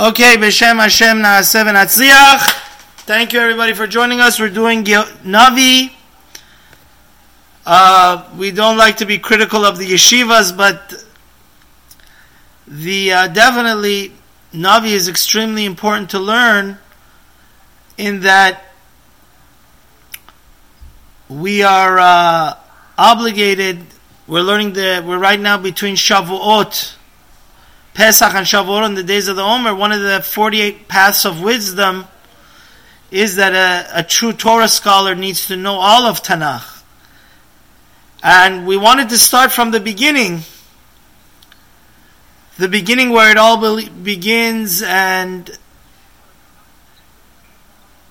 Okay, B'Shem Hashem Naaseh V'Natzliach. Thank you everybody for joining us. We're doing Navi. Uh, we don't like to be critical of the yeshivas, but the uh, definitely Navi is extremely important to learn in that we are uh, obligated. We're learning the. We're right now between Shavuot Pesach and Shavuot in the days of the Omer, one of the 48 paths of wisdom is that a, a true Torah scholar needs to know all of Tanakh. And we wanted to start from the beginning. The beginning where it all be- begins and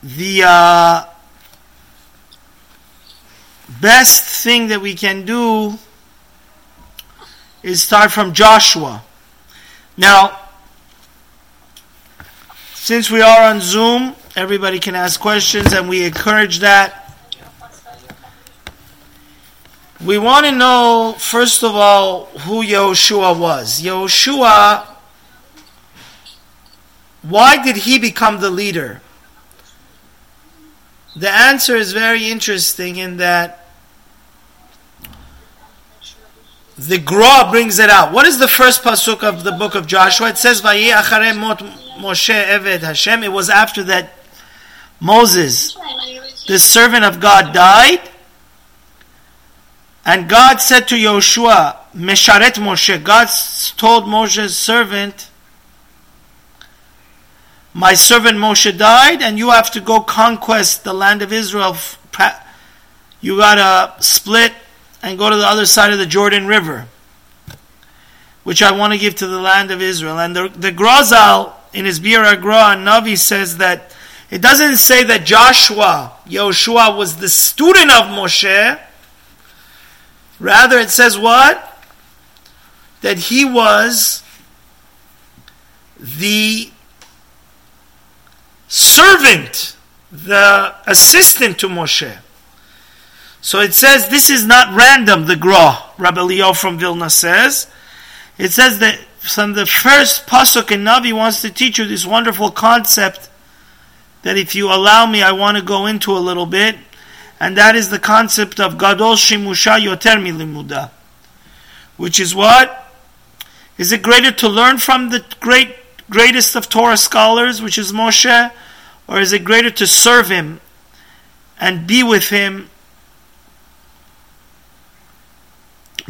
the uh, best thing that we can do is start from Joshua. Now, since we are on Zoom, everybody can ask questions and we encourage that. We want to know, first of all, who Yehoshua was. Yehoshua, why did he become the leader? The answer is very interesting in that the Gra brings it out. What is the first pasuk of the book of Joshua? It says, "Vayi mot Moshe Eved Hashem." It was after that Moses, the servant of God, died, and God said to Yoshua, "Mesharet Moshe." God told Moshe's servant, "My servant Moshe died, and you have to go conquest the land of Israel. You gotta split." And go to the other side of the Jordan River, which I want to give to the land of Israel. And the, the Grazal in his Bir Gra and Navi says that it doesn't say that Joshua, Yoshua, was the student of Moshe. Rather, it says what? That he was the servant, the assistant to Moshe. So it says this is not random, the Gra, Rabbi Leo from Vilna says. It says that from the first Pasuk in Navi wants to teach you this wonderful concept that if you allow me, I want to go into a little bit. And that is the concept of Gadol Shimusha Yoter Milimuda. Which is what? Is it greater to learn from the great greatest of Torah scholars, which is Moshe, or is it greater to serve him and be with him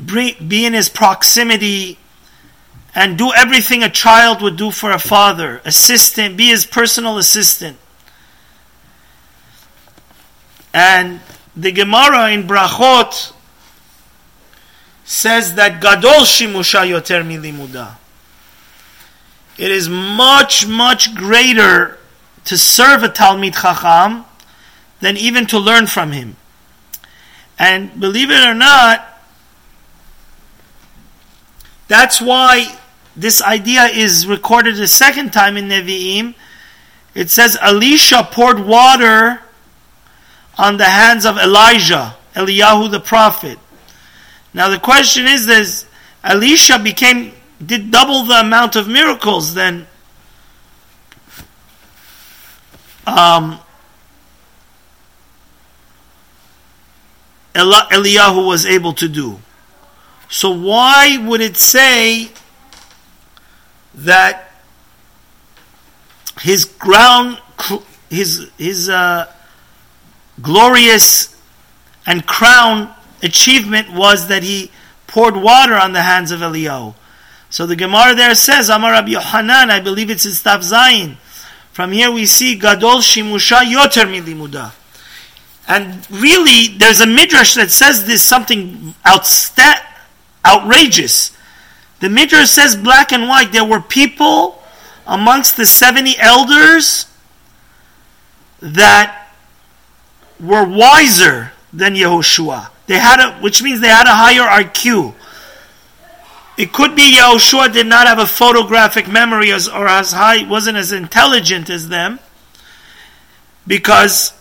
be in his proximity and do everything a child would do for a father, assistant, be his personal assistant. And the Gemara in Brachot says that Gadol Shimusha Yoter Milimuda. It is much, much greater to serve a Talmid Chacham than even to learn from him. And believe it or not, that's why this idea is recorded a second time in Nevi'im. It says Elisha poured water on the hands of Elijah, Eliyahu the prophet. Now the question is this Elisha became did double the amount of miracles than um, Eliyahu was able to do. So why would it say that his ground, his his uh, glorious and crown achievement was that he poured water on the hands of Eliyahu. So the Gemara there says, Amar Rabbi Yohanan, I believe it's in Stav Zayin. From here we see Gadol Shimusha Yoter Milimuda. And really, there's a midrash that says this something outstanding outrageous. The Midrash says black and white. There were people amongst the 70 elders that were wiser than Yehoshua. They had a, which means they had a higher IQ. It could be Yehoshua did not have a photographic memory as, or as high, wasn't as intelligent as them, because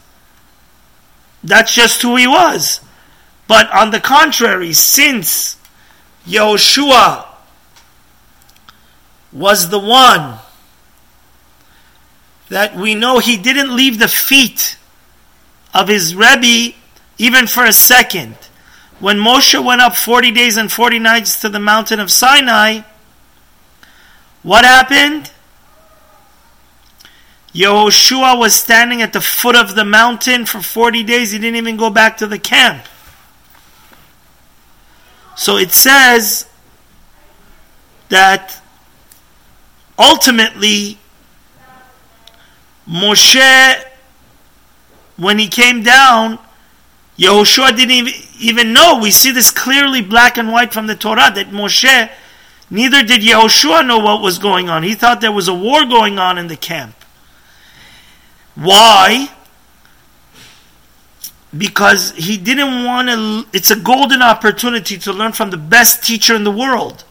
that's just who he was. But on the contrary, since Yehoshua was the one that we know he didn't leave the feet of his Rebbe even for a second. When Moshe went up 40 days and 40 nights to the mountain of Sinai, what happened? Yehoshua was standing at the foot of the mountain for 40 days. He didn't even go back to the camp. So it says that ultimately Moshe, when he came down, Yehoshua didn't even know. We see this clearly black and white from the Torah that Moshe, neither did Yehoshua know what was going on. He thought there was a war going on in the camp. Why? Because he didn't want to, it's a golden opportunity to learn from the best teacher in the world,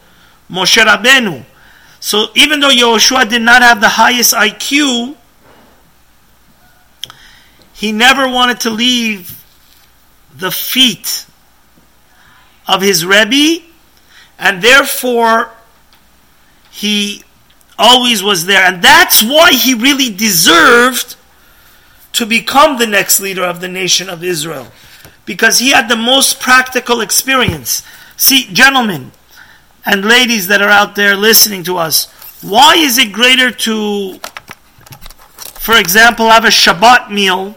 Moshe Rabbeinu. So even though Yehoshua did not have the highest IQ, he never wanted to leave the feet of his Rebbe, and therefore he always was there. And that's why he really deserved to become the next leader of the nation of Israel. Because he had the most practical experience. See, gentlemen and ladies that are out there listening to us, why is it greater to, for example, have a Shabbat meal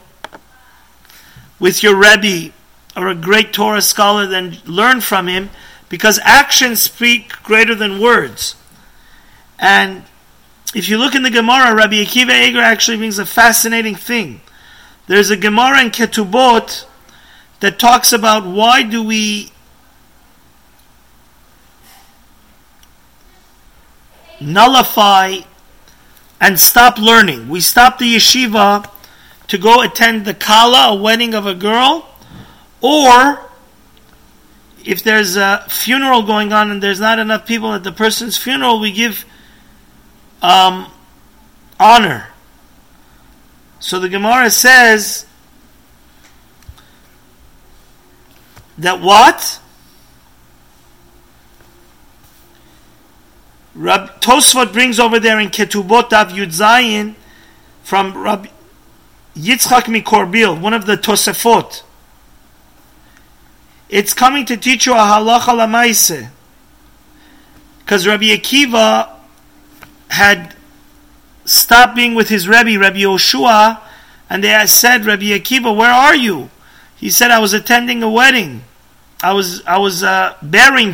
with your Rebbe or a great Torah scholar, than learn from him because actions speak greater than words. And if you look in the Gemara, Rabbi Akiva Eger actually brings a fascinating thing. There's a Gemara in Ketubot that talks about why do we nullify and stop learning. We stop the yeshiva to go attend the kala, a wedding of a girl, or if there's a funeral going on and there's not enough people at the person's funeral, we give um, honor. So the Gemara says that what? Rab, Tosfot brings over there in Ketubot Av Yud from Rabbi Yitzchak Mikorbil, one of the Tosefot. It's coming to teach you a halacha lamaise. Because Rabbi Akiva had stopped being with his Rebbe, Rabbi Yoshua, and they said, Rabbi Akiva, where are you? He said, I was attending a wedding. I was I was uh,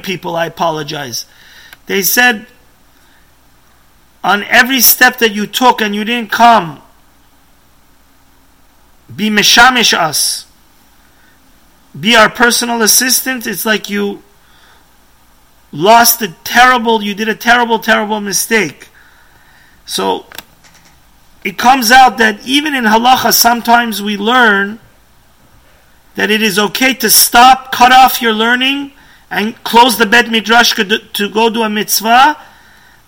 people. I apologize. They said, on every step that you took and you didn't come, be meshamish us, be our personal assistant. It's like you lost a terrible, you did a terrible, terrible mistake. So it comes out that even in halacha, sometimes we learn that it is okay to stop, cut off your learning, and close the bet midrash to go do a mitzvah.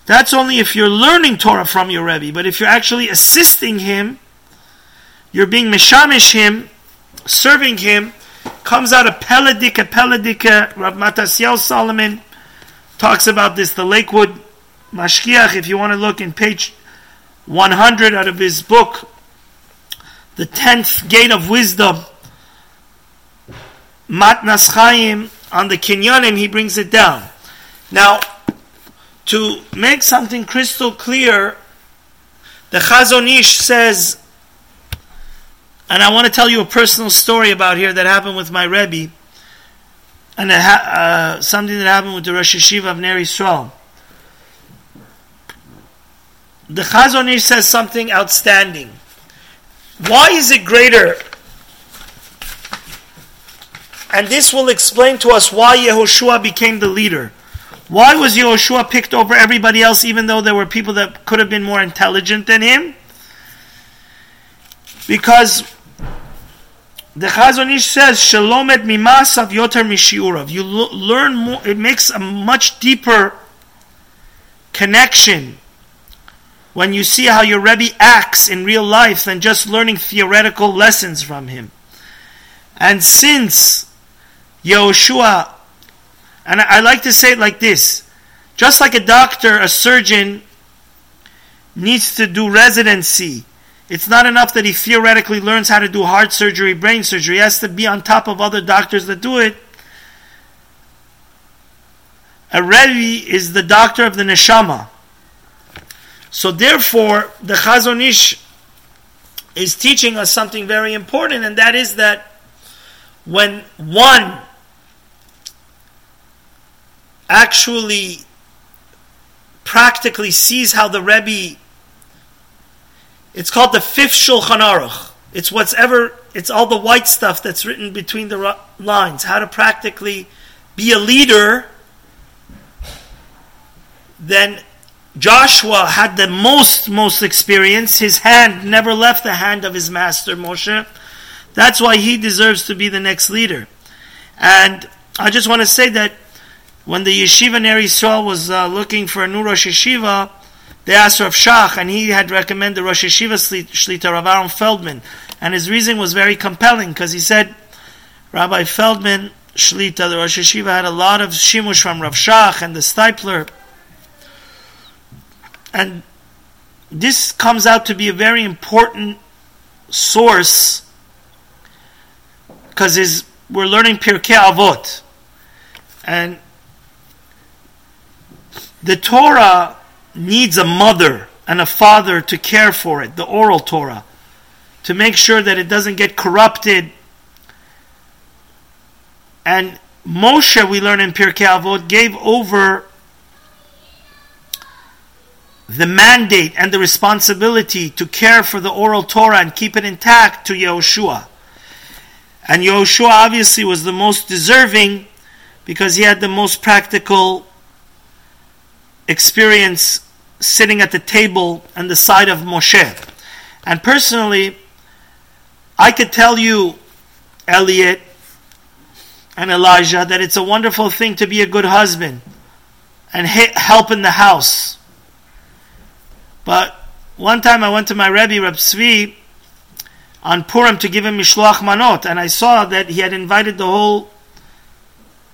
That's only if you're learning Torah from your Rebbe. But if you're actually assisting him, you're being mishamish him, serving him, comes out of Peladika, Peladika, uh, Rav Mattisyahu Solomon talks about this, the Lakewood Mashgiach, if you want to look in page 100 out of his book, The Tenth Gate of Wisdom, Matnas Chaim, on the Kinyanim, he brings it down. Now, to make something crystal clear, the Chazon Ish says and I want to tell you a personal story about here that happened with my Rebbe, and ha- uh, something that happened with the Rosh Yeshiva of Ner Yisrael. The Chazon says something outstanding. Why is it greater? And this will explain to us why Yehoshua became the leader. Why was Yehoshua picked over everybody else, even though there were people that could have been more intelligent than him? Because the Chazon Ish says, Shalom et mimasav yoter mishiurav. You learn more, it makes a much deeper connection when you see how your Rebbe acts in real life than just learning theoretical lessons from him. And since Yehoshua, and I like to say it like this, just like a doctor, a surgeon needs to do residency It's not enough that he theoretically learns how to do heart surgery, brain surgery. He has to be on top of other doctors that do it. A Rebbe is the doctor of the neshama. So therefore, the Chazon Ish is teaching us something very important, and that is that when one actually practically sees how the Rebbe, it's called the fifth Shulchan Aruch. It's what's ever, it's all the white stuff that's written between the lines. How to practically be a leader. Then Joshua had the most, most experience. His hand never left the hand of his master, Moshe. That's why he deserves to be the next leader. And I just want to say that when the yeshiva Ner Yisrael was uh, looking for a new Rosh Yeshiva, they asked Rav Shach, and he had recommended Rosh Yeshiva Shlita, Rav Aaron Feldman. And his reason was very compelling, because he said, Rabbi Feldman, Shlita, the Rosh Yeshiva, had a lot of shimush from Rav Shach and the Steipler. And this comes out to be a very important source because we're learning Pirkei Avot. And the Torah needs a mother and a father to care for it, the oral Torah, to make sure that it doesn't get corrupted. And Moshe, we learn in Pirkei Avot, gave over the mandate and the responsibility to care for the oral Torah and keep it intact to Yehoshua. And Yehoshua obviously was the most deserving because he had the most practical experience sitting at the table and the side of Moshe. And personally, I could tell you, Elliot and Elijah, that it's a wonderful thing to be a good husband and help in the house. But one time I went to my Rebbe, Reb Tzvi, on Purim to give him Mishloach Manot, and I saw that he had invited the whole,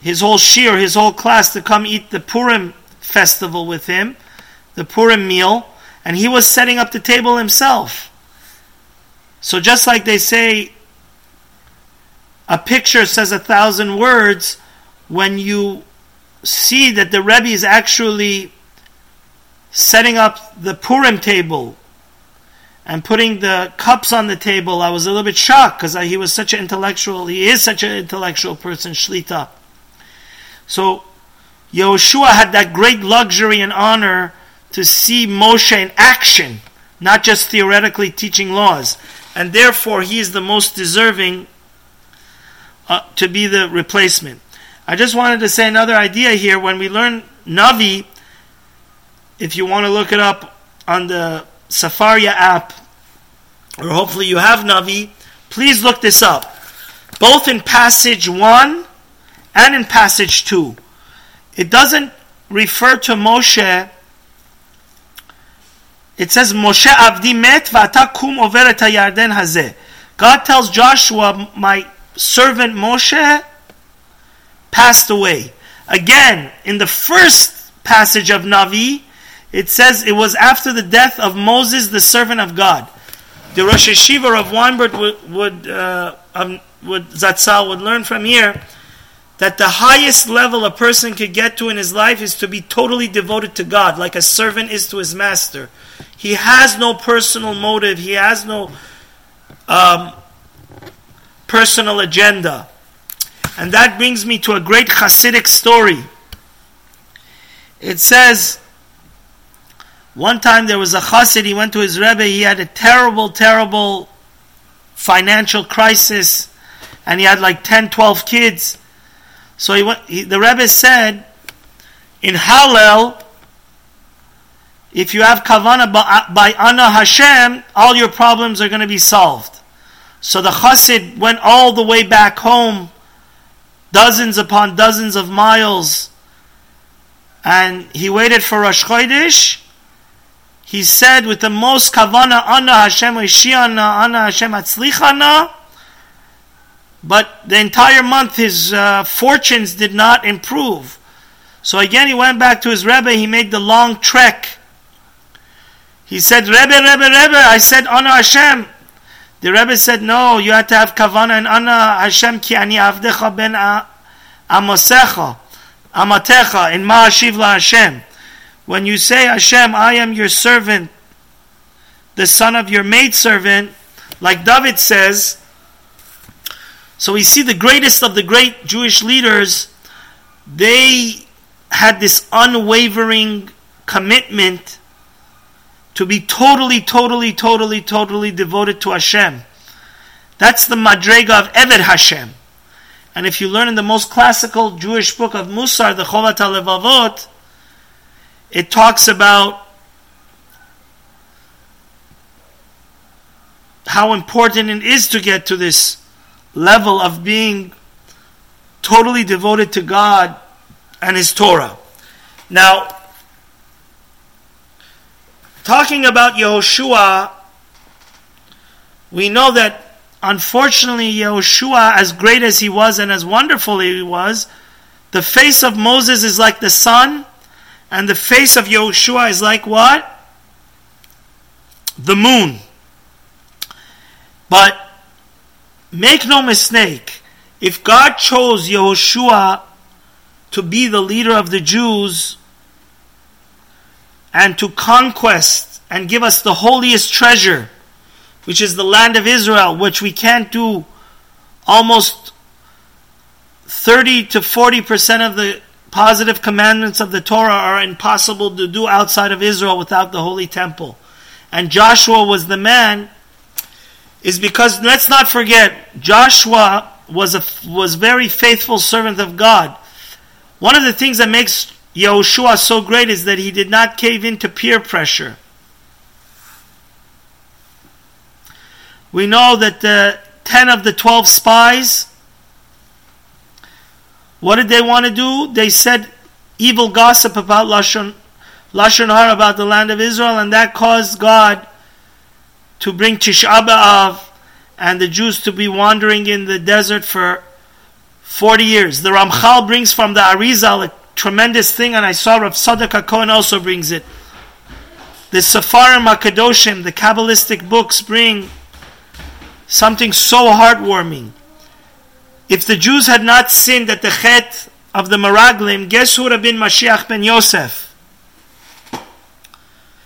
his whole shiur, his whole class to come eat the Purim festival with him, the Purim meal, and he was setting up the table himself. So just like they say, a picture says a thousand words, when you see that the Rebbe is actually setting up the Purim table and putting the cups on the table, I was a little bit shocked because he was such an intellectual, he is such an intellectual person, Shlita. So Yehoshua had that great luxury and honor to see Moshe in action, not just theoretically teaching laws. And therefore, he is the most deserving uh, to be the replacement. I just wanted to say another idea here. When we learn Navi, if you want to look it up on the Sefaria app, or hopefully you have Navi, please look this up. Both in passage 1 and in passage 2 it doesn't refer to Moshe. It says Moshe Avdi met v'ata kum over hayarden hazeh. God tells Joshua, my servant Moshe passed away. Again, in the first passage of Navi, it says it was after the death of Moses, the servant of God. The Rosh Yeshiva of Weinberg would, would, uh, um, would Zatzal would learn from here that the highest level a person could get to in his life is to be totally devoted to God, like a servant is to his master. He has no personal motive, he has no um, personal agenda. And that brings me to a great Hasidic story. It says, one time there was a Chassid, he went to his Rebbe, he had a terrible, terrible financial crisis, and he had like 10, 12 kids so he went, he, the Rebbe said, in Hallel, if you have kavana by, uh, by Ana Hashem, all your problems are going to be solved. So the Chassid went all the way back home, dozens upon dozens of miles, and he waited for Rosh Chodesh. He said with the most kavana, Ana Hashem Ishiana, Ana Hashem Atzlichana, but the entire month his uh, fortunes did not improve. So again, he went back to his Rebbe. He made the long trek He said, Rebbe, Rebbe, Rebbe. I said, Ana Hashem. The Rebbe said, no, you have to have kavana and Ana Hashem ki ani avdecha ben amosecha, amatecha, in ma'ashiv la Hashem. When you say, Hashem, I am your servant, the son of your maidservant, like David says, so we see the greatest of the great Jewish leaders, they had this unwavering commitment to be totally, totally, totally, totally devoted to Hashem. That's the madrega of Eved Hashem. And if you learn in the most classical Jewish book of Musar, the Chovot HaLevavot, it talks about how important it is to get to this level of being totally devoted to God and His Torah. Now, talking about Yehoshua, we know that unfortunately Yehoshua, as great as he was and as wonderful he was, the face of Moses is like the sun, and the face of Yehoshua is like what? The moon. But make no mistake, if God chose Yehoshua to be the leader of the Jews, and to conquest and give us the holiest treasure, which is the land of Israel, which we can't do almost 30 to 40% of the positive commandments of the Torah are impossible to do outside of Israel without the holy temple. And Joshua was the man, is because let's not forget, Joshua was a was very faithful servant of God. One of the things that makes Yehoshua so great is that he did not cave into peer pressure. We know that the 10 of the 12 spies, what did they want to do? They said evil gossip about Lashon, Lashon Har, about the land of Israel, and that caused God to bring Tisha B'Av and the Jews to be wandering in the desert for 40 years. The Ramchal brings from the Arizal a tremendous thing, and I saw Rav Tzadok Cohen also brings it. The Sefarim HaKadoshim, the Kabbalistic books, bring something so heartwarming. If the Jews had not sinned at the Chet of the Meraglim, guess who would have been Mashiach ben Yosef?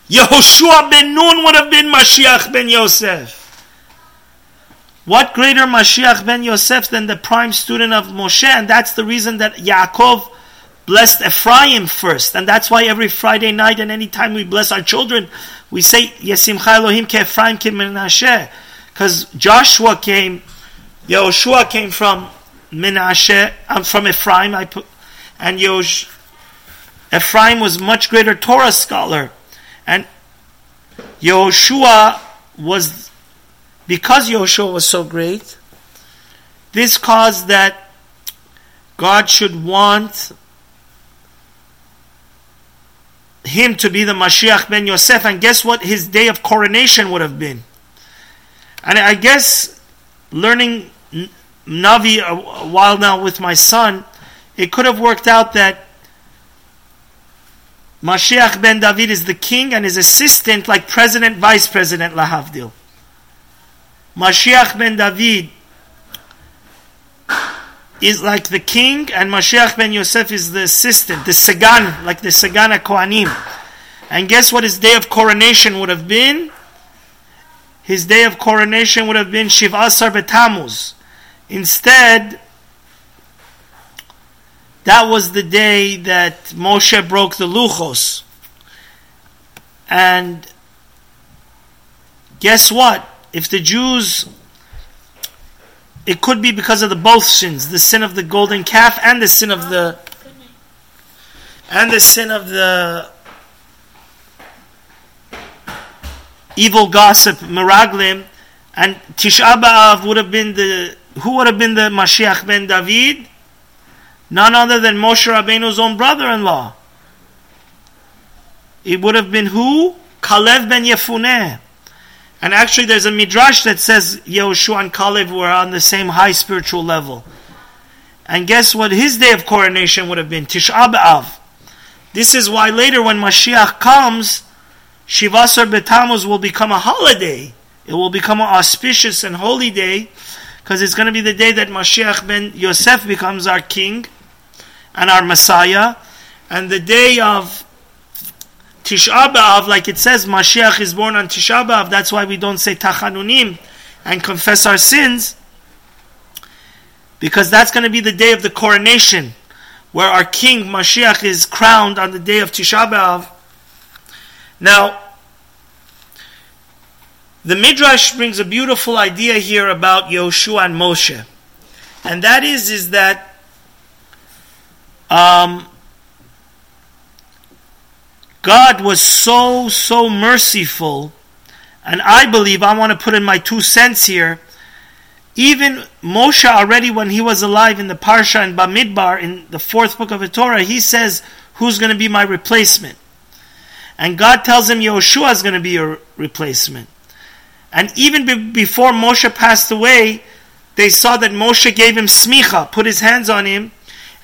Yehoshua ben Nun would have been Mashiach ben Yosef. What greater Mashiach ben Yosef than the prime student of Moshe? And that's the reason that Yaakov blessed Ephraim first. And that's why every Friday night and any time we bless our children, we say, Yesimcha Elohim ke Ephraim ke Menashe. Because Joshua came, Yehoshua came from Menashe, I'm from Ephraim, I put, and Yehosh, Ephraim was much greater Torah scholar. And Yehoshua was, because Yehoshua was so great, this caused that God should want him to be the Mashiach ben Yosef, and guess what his day of coronation would have been? And I guess learning Navi a while now with my son, it could have worked out that Mashiach ben David is the king and his assistant like president, vice president, Lahavdil. Mashiach ben David is like the king, and Mashiach ben Yosef is the assistant, the Sagan, like the Sagana Kohanim. And guess what his day of coronation would have been? His day of coronation would have been Shiva Asar Betamuz. Instead, that was the day that Moshe broke the Luchos. And guess what? If the Jews it could be because of the both sins, the sin of the golden calf and the sin of the and the sin of the evil gossip, Meraglim, and Tisha B'Av would have been the who would have been the Mashiach ben David? None other than Moshe Rabbeinu's own brother-in-law. It would have been who? Kalev ben Yefuneh. And actually, there's a midrash that says Yehoshua and Kalev were on the same high spiritual level. And guess what his day of coronation would have been? Tisha B'Av. This is why later, when Mashiach comes, Shivasar Betamuz will become a holiday. It will become an auspicious and holy day because it's going to be the day that Mashiach ben Yosef becomes our king and our Messiah. And the day of Tisha B'Av, like it says, Mashiach is born on Tisha B'Av. That's why we don't say Tachanunim and confess our sins. Because that's going to be the day of the coronation, where our king Mashiach is crowned on the day of Tisha B'Av. Now, the Midrash brings a beautiful idea here about Yoshua and Moshe. And that is, is that um, God was so, so merciful. And I believe, I want to put in my two cents here. Even Moshe already, when he was alive in the Parsha and Bamidbar, in the fourth book of the Torah, he says, Who's going to be my replacement? And God tells him Yoshua is going to be your replacement. And even be- before Moshe passed away, they saw that Moshe gave him smicha, put his hands on him.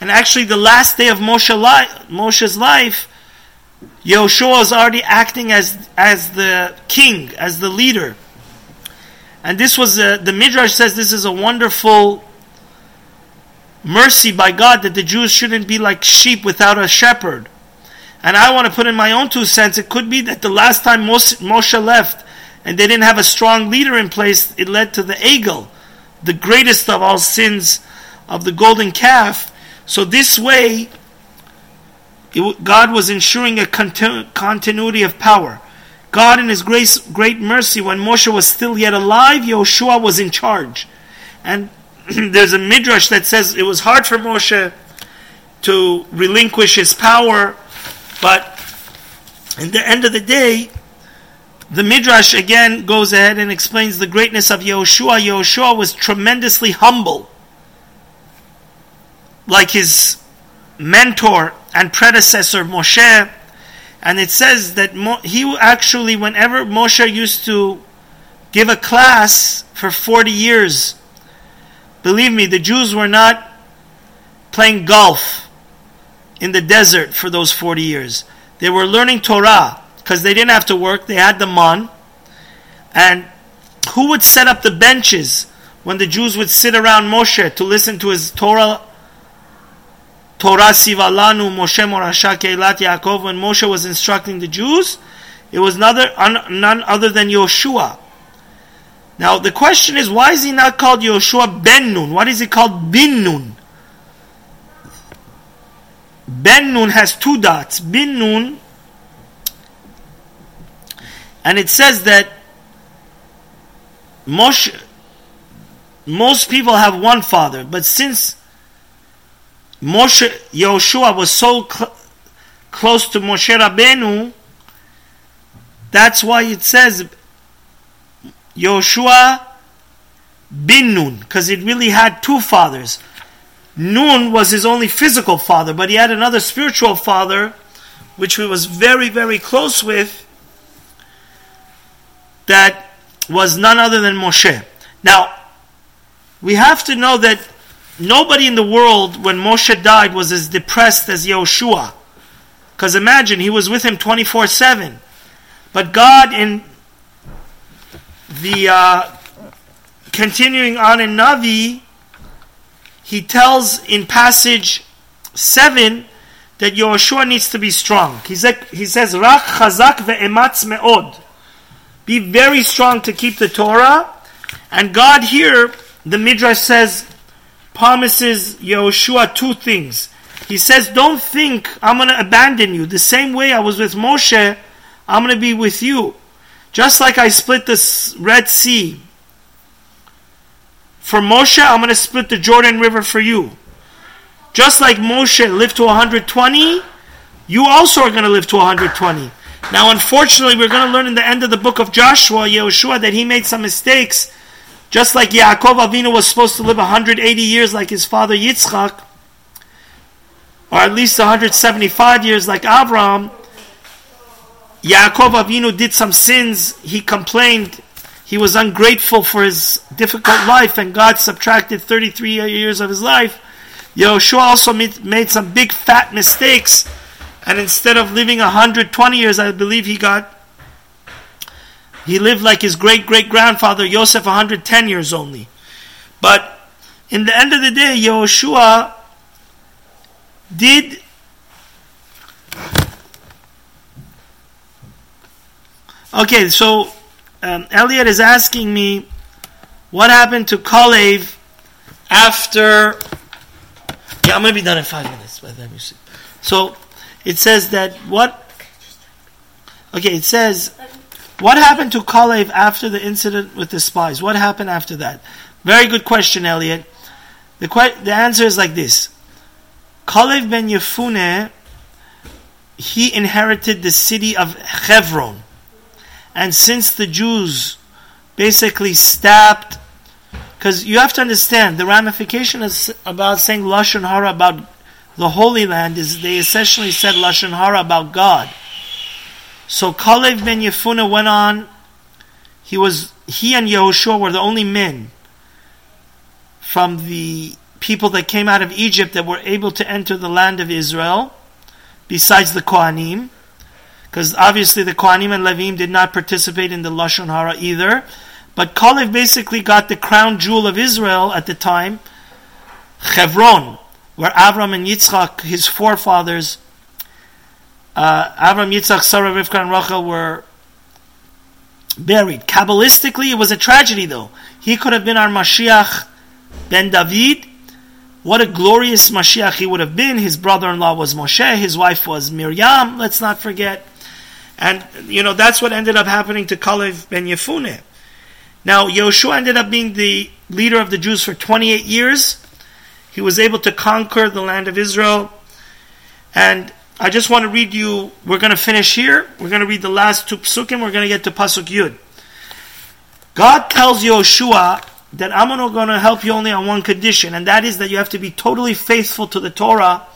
And actually, the last day of Moshe li- Moshe's life, Yoshua is already acting as, as the king, as the leader. And this was, a, the Midrash says this is a wonderful mercy by God that the Jews shouldn't be like sheep without a shepherd. And I want to put in my own two cents. It could be that the last time Moshe left and they didn't have a strong leader in place, it led to the Egel, the greatest of all sins of the golden calf. So this way, it, God was ensuring a continu- continuity of power. God, in His grace, great mercy, when Moshe was still yet alive, Yoshua was in charge. And there's a midrash that says it was hard for Moshe to relinquish his power but in the end of the day, the Midrash again goes ahead and explains the greatness of Yehoshua. Yehoshua was tremendously humble, like his mentor and predecessor Moshe. And it says that he actually, whenever Moshe used to give a class for 40 years, believe me, the Jews were not playing golf in the desert for those 40 years. They were learning Torah because they didn't have to work, they had the man. And who would set up the benches when the Jews would sit around Moshe to listen to his Torah? Torah Sivalanu Moshe Morasha Keilat Yaakov. When Moshe was instructing the Jews, it was none other than Yoshua. Now the question is, why is he not called Yoshua Ben Nun? Why is he called Bin Nun? Ben Nun has two dots. Bin Nun, and it says that Moshe, most people have one father, but since Moshe Yoshua was so cl- close to Moshe Rabbeinu, that's why it says Yoshua bin Nun, because it really had two fathers. Nun was his only physical father, but he had another spiritual father, which he was very, very close with, that was none other than Moshe. Now, we have to know that nobody in the world, when Moshe died, was as depressed as Yehoshua. Because imagine, he was with him 24 7. But God, in the uh, continuing on in Navi, he tells in passage 7 that Yoshua needs to be strong. He, he says, Rak chazak ve'ematz me'od. Be very strong to keep the Torah. And God here, the Midrash says, promises Yoshua two things. He says, Don't think I'm going to abandon you. The same way I was with Moshe, I'm going to be with you. Just like I split the Red Sea for Moshe, I'm going to split the Jordan River for you. Just like Moshe lived to 120, you also are going to live to 120. Now, unfortunately, we're going to learn in the end of the book of Joshua, Yehoshua, that he made some mistakes. Just like Yaakov Avinu was supposed to live 180 years like his father Yitzchak, or at least 175 years like Abraham, Yaakov Avinu did some sins. He complained he was ungrateful for his difficult life, and God subtracted 33 years of his life. Yehoshua also made some big fat mistakes, and instead of living 120 years, I believe he got he lived like his great great grandfather Yosef 110 years only. But in the end of the day, Yehoshua did Okay, so um, Elliot is asking me what happened to Kalev after. Yeah, I'm to be done in five minutes. By then, you see. So it says that what. Okay, it says what happened to Kalev after the incident with the spies? What happened after that? Very good question, Elliot. The, que- the answer is like this Kalev ben Yefune, he inherited the city of Hebron. And since the Jews basically stabbed, because you have to understand, the ramification is about saying Lashon Hara about the Holy Land is they essentially said Lashon Hara about God. So Kalev ben Yefune went on, he was, he and Yehoshua were the only men from the people that came out of Egypt that were able to enter the land of Israel, besides the Kohanim, because obviously the Kohanim and Levim did not participate in the Lashon Hara either. But Kalev basically got the crown jewel of Israel at the time, Hebron, where Avram and Yitzchak, his forefathers, uh, Avram, Yitzchak, Sarah, Rivka, and Rachel were buried. Kabbalistically, it was a tragedy though. He could have been our Mashiach ben David. What a glorious Mashiach he would have been. His brother-in-law was Moshe, his wife was Miriam, let's not forget. And, you know, that's what ended up happening to Kalev ben Yefune. Now, Yoshua ended up being the leader of the Jews for 28 years. He was able to conquer the land of Israel. And I just want to read you, we're going to finish here. We're going to read the last two psukim. We're going to get to Pasuk Yud. God tells Yoshua that I'm going to help you only on one condition, and that is that you have to be totally faithful to the Torah.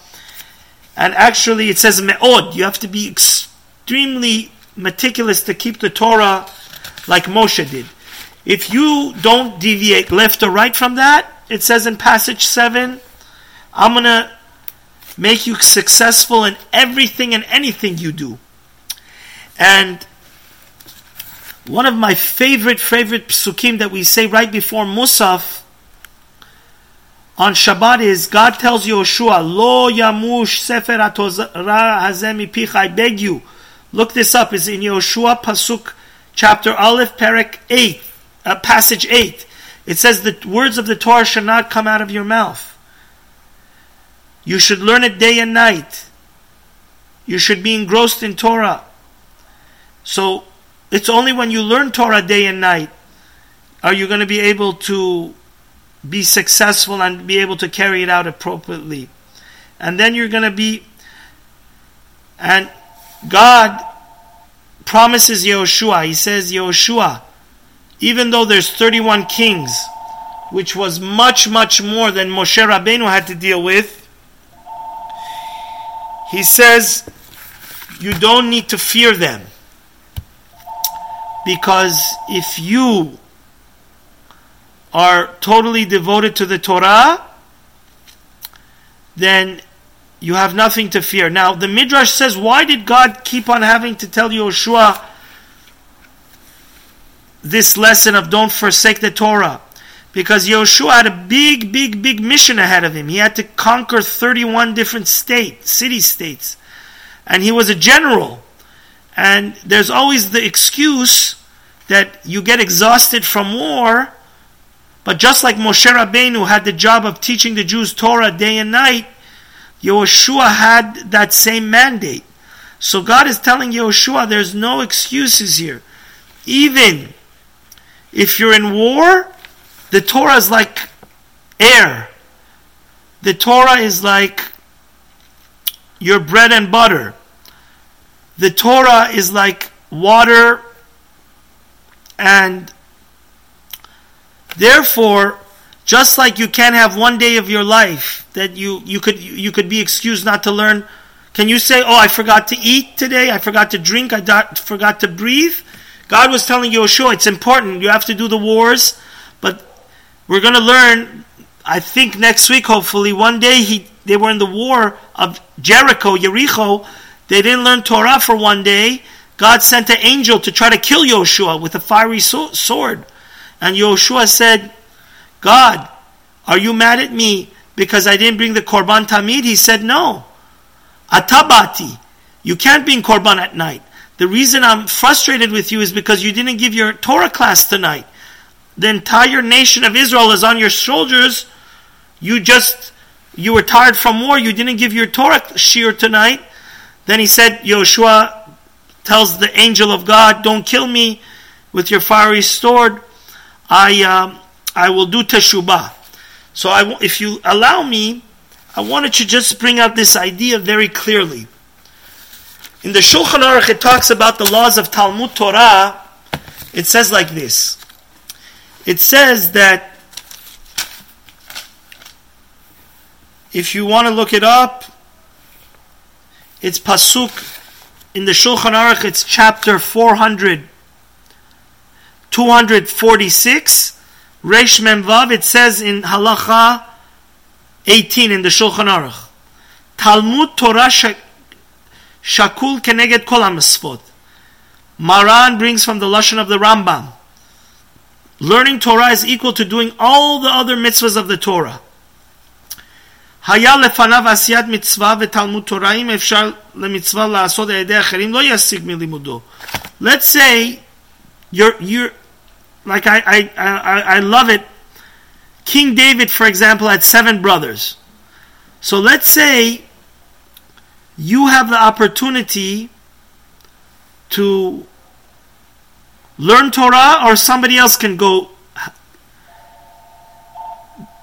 And actually, it says me'od. You have to be extremely meticulous to keep the Torah like Moshe did. If you don't deviate left or right from that, it says in passage 7, I'm going to make you successful in everything and anything you do. And one of my favorite, favorite psukim that we say right before Musaf on Shabbat is God tells Yoshua, Lo yamush sefer hazemi pich, I beg you. Look this up. It's in Yoshua Pasuk chapter Aleph, Perek 8, uh, passage 8. It says the words of the Torah shall not come out of your mouth. You should learn it day and night. You should be engrossed in Torah. So it's only when you learn Torah day and night are you going to be able to be successful and be able to carry it out appropriately. And then you're going to be, and God promises Yehoshua, He says, Yehoshua, even though there's 31 kings, which was much, much more than Moshe Rabbeinu had to deal with, He says, you don't need to fear them. Because if you are totally devoted to the Torah, then you have nothing to fear. Now, the Midrash says, why did God keep on having to tell Yoshua this lesson of don't forsake the Torah? Because Yoshua had a big, big, big mission ahead of him. He had to conquer 31 different states, city states. And he was a general. And there's always the excuse that you get exhausted from war. But just like Moshe Rabbeinu had the job of teaching the Jews Torah day and night, Yehoshua had that same mandate. So God is telling Yehoshua there's no excuses here. Even if you're in war, the Torah is like air. The Torah is like your bread and butter. The Torah is like water and therefore just like you can't have one day of your life that you, you could you could be excused not to learn. Can you say, "Oh, I forgot to eat today. I forgot to drink. I forgot to breathe"? God was telling Yoshua, it's important. You have to do the wars, but we're going to learn. I think next week, hopefully, one day he they were in the war of Jericho, Jericho. They didn't learn Torah for one day. God sent an angel to try to kill Yoshua with a fiery sword. And Yoshua said, God, are you mad at me because I didn't bring the Korban Tamid? He said, No. Atabati. You can't bring Korban at night. The reason I'm frustrated with you is because you didn't give your Torah class tonight. The entire nation of Israel is on your shoulders. You just, you were tired from war. You didn't give your Torah shiur tonight. Then he said, Yoshua tells the angel of God, don't kill me with your fiery sword. I, uh, I will do teshubah. So I, if you allow me, I wanted to just bring out this idea very clearly. In the Shulchan Aruch, it talks about the laws of Talmud Torah. It says like this. It says that if you want to look it up, it's pasuk in the Shulchan Aruch. It's chapter 400, 246. Reish Memvav. It says in Halacha 18 in the Shulchan Aruch. Talmud Torah Shakul keneged kol ha Maran brings from the lashon of the Rambam. Learning Torah is equal to doing all the other mitzvahs of the Torah. היה לפניו עשיית מצווה ותלמוד תורה, אם אפשר למצווה לעשות על ידי אחרים, לא ישיג מלימודו. Let's say, you're, you're, like I, I, I, I love it, King David, for example, had seven brothers. So let's say you have the opportunity to learn Torah, or somebody else can go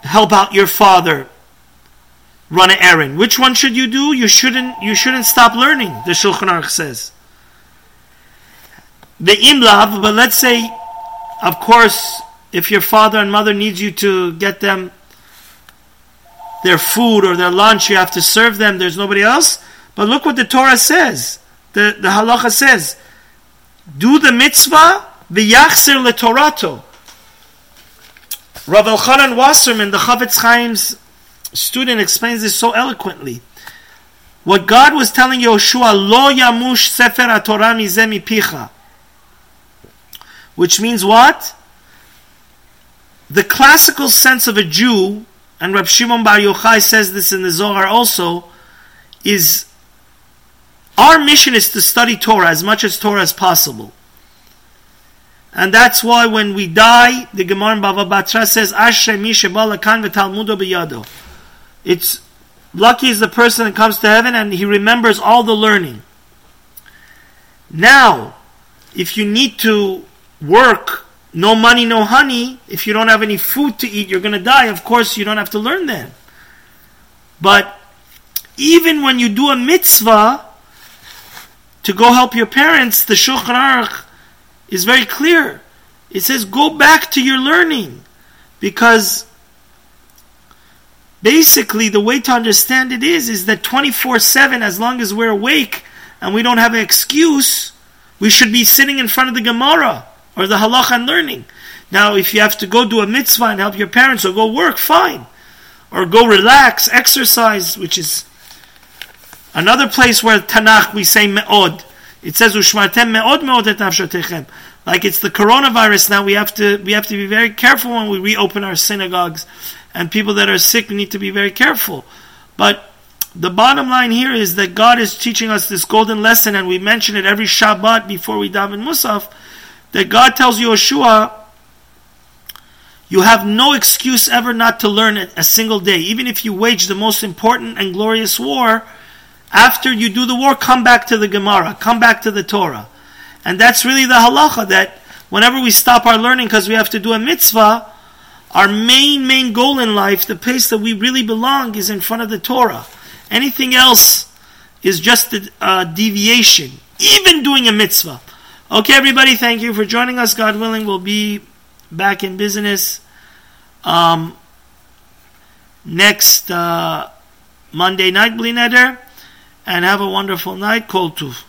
help out your father run an errand. Which one should you do? You shouldn't. You shouldn't stop learning. The Shulchan Aruch says. The imlav, but let's say, of course, if your father and mother needs you to get them their food or their lunch, you have to serve them. There's nobody else. But look what the Torah says. The, the halacha says, do the mitzvah, v'yachzir letorato. Rav Elchanan Wasserman, the Chofetz Chaim's student, explains this so eloquently. What God was telling Yoshua, lo yamush sefer haTorah mizeh picha. Which means what? The classical sense of a Jew, and Rab Shimon Bar Yochai says this in the Zohar also, is our mission is to study Torah as much as Torah as possible. And that's why when we die, the Gemara in Bava Batra says, Asher mi kan v'talmudo b'yado. It's lucky is the person that comes to heaven and he remembers all the learning. Now, if you need to work, no money, no honey, if you don't have any food to eat, you're going to die. Of course, you don't have to learn then. But even when you do a mitzvah, to go help your parents, the Shulchan Aruch is very clear. It says, go back to your learning. Because basically, the way to understand it is, is that 24 7, as long as we're awake and we don't have an excuse, we should be sitting in front of the Gemara or the Halach and learning. Now, if you have to go do a mitzvah and help your parents or go work, fine. Or go relax, exercise, which is Another place where Tanakh we say me'od. It says ushmartem me'od me'od et nafshatechem. Like it's the coronavirus now. We have to we have to be very careful when we reopen our synagogues, and people that are sick need to be very careful. But the bottom line here is that God is teaching us this golden lesson, and we mention it every Shabbat before we daven Musaf. That God tells Yoshua, you have no excuse ever not to learn it a single day, even if you wage the most important and glorious war after you do the war, come back to the Gemara, come back to the Torah. And that's really the halacha that whenever we stop our learning because we have to do a mitzvah, our main, main goal in life, the place that we really belong, is in front of the Torah. Anything else is just a, a deviation, even doing a mitzvah. Okay, everybody, thank you for joining us. God willing, we'll be back in business um, next uh, Monday night, bli neder and have a wonderful night. Kol Tuv.